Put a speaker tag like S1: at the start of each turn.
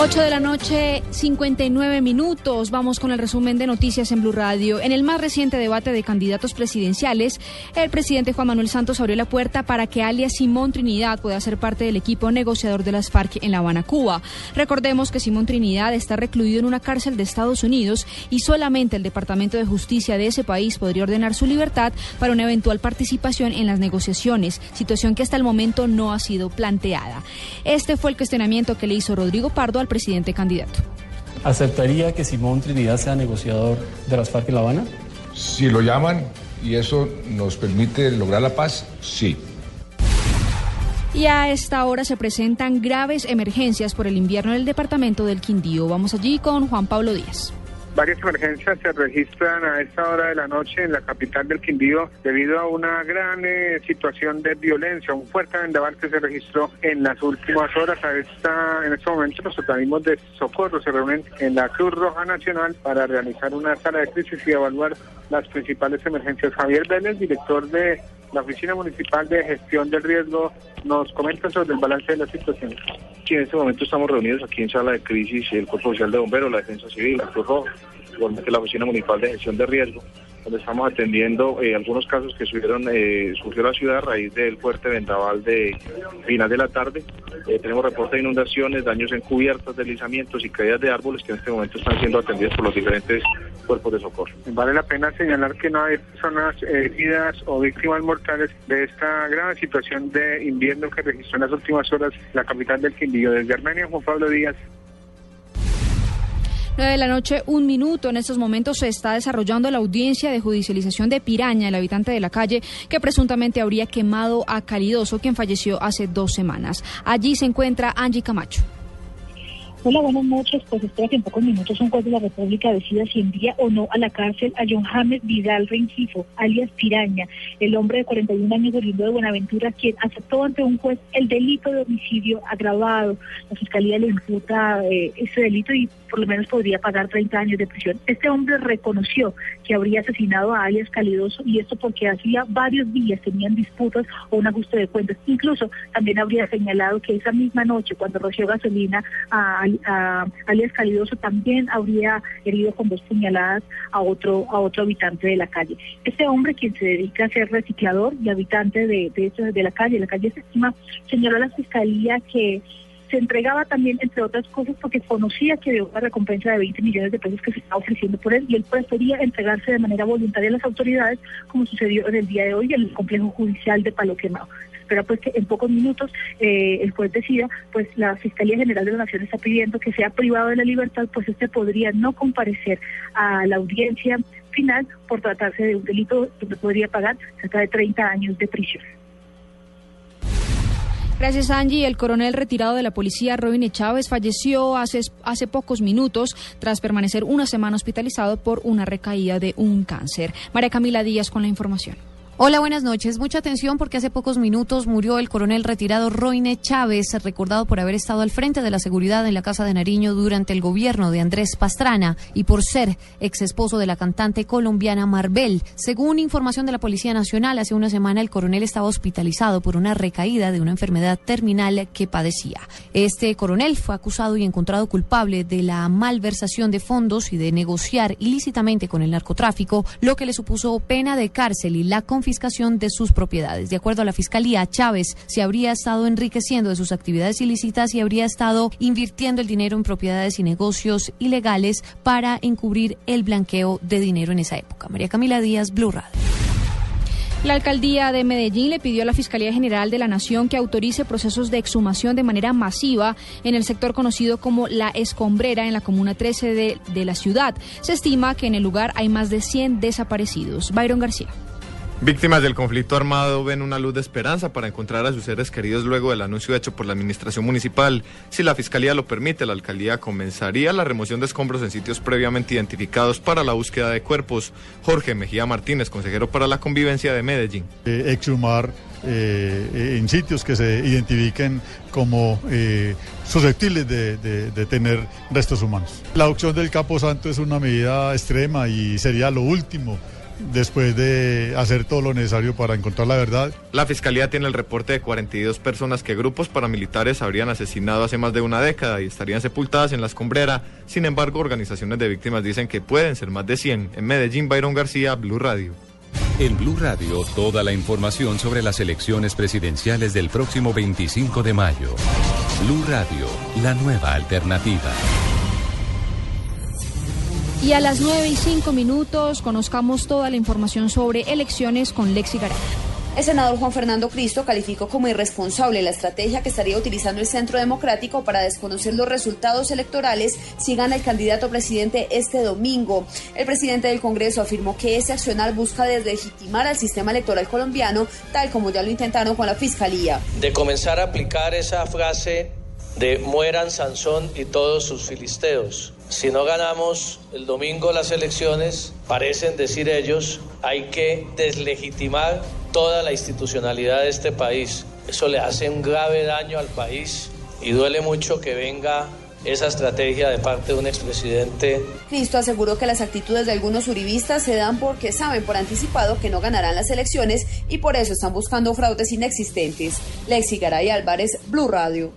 S1: 8 de la noche, 59 minutos. Vamos con el resumen de noticias en Blue Radio. En el más reciente debate de candidatos presidenciales, el presidente Juan Manuel Santos abrió la puerta para que alias Simón Trinidad pueda ser parte del equipo negociador de las FARC en La Habana, Cuba. Recordemos que Simón Trinidad está recluido en una cárcel de Estados Unidos y solamente el Departamento de Justicia de ese país podría ordenar su libertad para una eventual participación en las negociaciones, situación que hasta el momento no ha sido planteada. Este fue el cuestionamiento que le hizo Rodrigo Pardo al presidente candidato.
S2: ¿Aceptaría que Simón Trinidad sea negociador de las FARC en La Habana?
S3: Si lo llaman y eso nos permite lograr la paz, sí.
S1: Y a esta hora se presentan graves emergencias por el invierno en el departamento del Quindío. Vamos allí con Juan Pablo Díaz.
S4: Varias emergencias se registran a esta hora de la noche en la capital del Quindío debido a una gran eh, situación de violencia, un fuerte vendaval que se registró en las últimas horas. A esta, en este momento los organismos de socorro se reúnen en la Cruz Roja Nacional para realizar una sala de crisis y evaluar las principales emergencias. Javier Vélez, director de la Oficina Municipal de Gestión del Riesgo, nos comenta sobre el balance de la situación.
S5: Sí, en este momento estamos reunidos aquí en sala de crisis el Cuerpo Oficial de Bomberos, la Defensa Civil, la Cruz Roja, igualmente la Oficina Municipal de Gestión de Riesgo, donde estamos atendiendo eh, algunos casos que subieron, eh, surgió la ciudad a raíz del fuerte vendaval de final de la tarde. Eh, tenemos reportes de inundaciones, daños en cubiertas, deslizamientos y caídas de árboles que en este momento están siendo atendidos por los diferentes cuerpos de socorro.
S4: Vale la pena señalar que no hay personas heridas o víctimas mortales de esta grave situación de invierno que registró en las últimas horas la capital del Quindío. Desde Armenia, Juan Pablo Díaz.
S1: 9 de la noche, un minuto. En estos momentos se está desarrollando la audiencia de judicialización de Piraña, el habitante de la calle que presuntamente habría quemado a Calidoso, quien falleció hace dos semanas. Allí se encuentra Angie Camacho.
S6: Hola, buenas noches. Pues espero que en pocos minutos un juez de la República decida si envía o no a la cárcel a John James Vidal Rengifo, alias Piraña, el hombre de 41 años oriundo de Buenaventura, quien aceptó ante un juez el delito de homicidio agravado. La Fiscalía le imputa eh, ese delito y por lo menos podría pagar 30 años de prisión. Este hombre reconoció que habría asesinado a alias Calidoso y esto porque hacía varios días tenían disputas o un ajuste de cuentas. Incluso también habría señalado que esa misma noche, cuando roció gasolina a a, alias Calidoso también habría herido con dos puñaladas a otro a otro habitante de la calle. Este hombre, quien se dedica a ser reciclador y habitante de, de, de la calle, la calle Séptima, señaló a la fiscalía que se entregaba también, entre otras cosas, porque conocía que dio una recompensa de 20 millones de pesos que se estaba ofreciendo por él y él prefería entregarse de manera voluntaria a las autoridades, como sucedió en el día de hoy en el complejo judicial de Palo Quemado. Espera pues que en pocos minutos eh, el juez decida, pues la Fiscalía General de la Nación está pidiendo que sea privado de la libertad, pues este podría no comparecer a la audiencia final por tratarse de un delito donde podría pagar cerca de 30 años de prisión.
S1: Gracias, Angie. El coronel retirado de la policía, Robin Chávez, falleció hace, hace pocos minutos tras permanecer una semana hospitalizado por una recaída de un cáncer. María Camila Díaz con la información.
S7: Hola, buenas noches. Mucha atención porque hace pocos minutos murió el coronel retirado Roine Chávez, recordado por haber estado al frente de la seguridad en la Casa de Nariño durante el gobierno de Andrés Pastrana y por ser ex esposo de la cantante colombiana Marbel. Según información de la Policía Nacional, hace una semana el coronel estaba hospitalizado por una recaída de una enfermedad terminal que padecía. Este coronel fue acusado y encontrado culpable de la malversación de fondos y de negociar ilícitamente con el narcotráfico, lo que le supuso pena de cárcel y la confiscación de sus propiedades. De acuerdo a la Fiscalía, Chávez se habría estado enriqueciendo de sus actividades ilícitas y habría estado invirtiendo el dinero en propiedades y negocios ilegales para encubrir el blanqueo de dinero en esa época. María Camila Díaz, Blue Radio.
S1: La alcaldía de Medellín le pidió a la Fiscalía General de la Nación que autorice procesos de exhumación de manera masiva en el sector conocido como La Escombrera en la Comuna 13 de, de la ciudad. Se estima que en el lugar hay más de 100 desaparecidos. Byron García.
S8: Víctimas del conflicto armado ven una luz de esperanza para encontrar a sus seres queridos luego del anuncio hecho por la administración municipal. Si la fiscalía lo permite, la alcaldía comenzaría la remoción de escombros en sitios previamente identificados para la búsqueda de cuerpos. Jorge Mejía Martínez, consejero para la convivencia de Medellín.
S9: Eh, exhumar eh, en sitios que se identifiquen como eh, susceptibles de, tener restos humanos. La opción del Santo es una medida extrema y sería lo último después de hacer todo lo necesario para encontrar la verdad.
S8: La Fiscalía tiene el reporte de 42 personas que grupos paramilitares habrían asesinado hace más de una década y estarían sepultadas en la escombrera. Sin embargo, organizaciones de víctimas dicen que pueden ser más de 100. En Medellín, Byron García, Blue Radio.
S10: En Blue Radio, toda la información sobre las elecciones presidenciales del próximo 25 de mayo. Blue Radio, la nueva alternativa.
S1: Y a las 9 y 5 minutos conozcamos toda la información sobre elecciones con Lexi Garay.
S11: El senador Juan Fernando Cristo calificó como irresponsable la estrategia que estaría utilizando el Centro Democrático para desconocer los resultados electorales si gana el candidato presidente este domingo. El presidente del Congreso afirmó que ese accionar busca deslegitimar al sistema electoral colombiano, tal como ya lo intentaron con la Fiscalía.
S12: De comenzar a aplicar esa frase de mueran Sansón y todos sus filisteos. Si no ganamos el domingo las elecciones, parecen decir ellos, hay que deslegitimar toda la institucionalidad de este país. Eso le hace un grave daño al país y duele mucho que venga esa estrategia de parte de un expresidente.
S11: Cristo aseguró que las actitudes de algunos uribistas se dan porque saben por anticipado que no ganarán las elecciones y por eso están buscando fraudes inexistentes. Lexi Garay Álvarez, Blue Radio.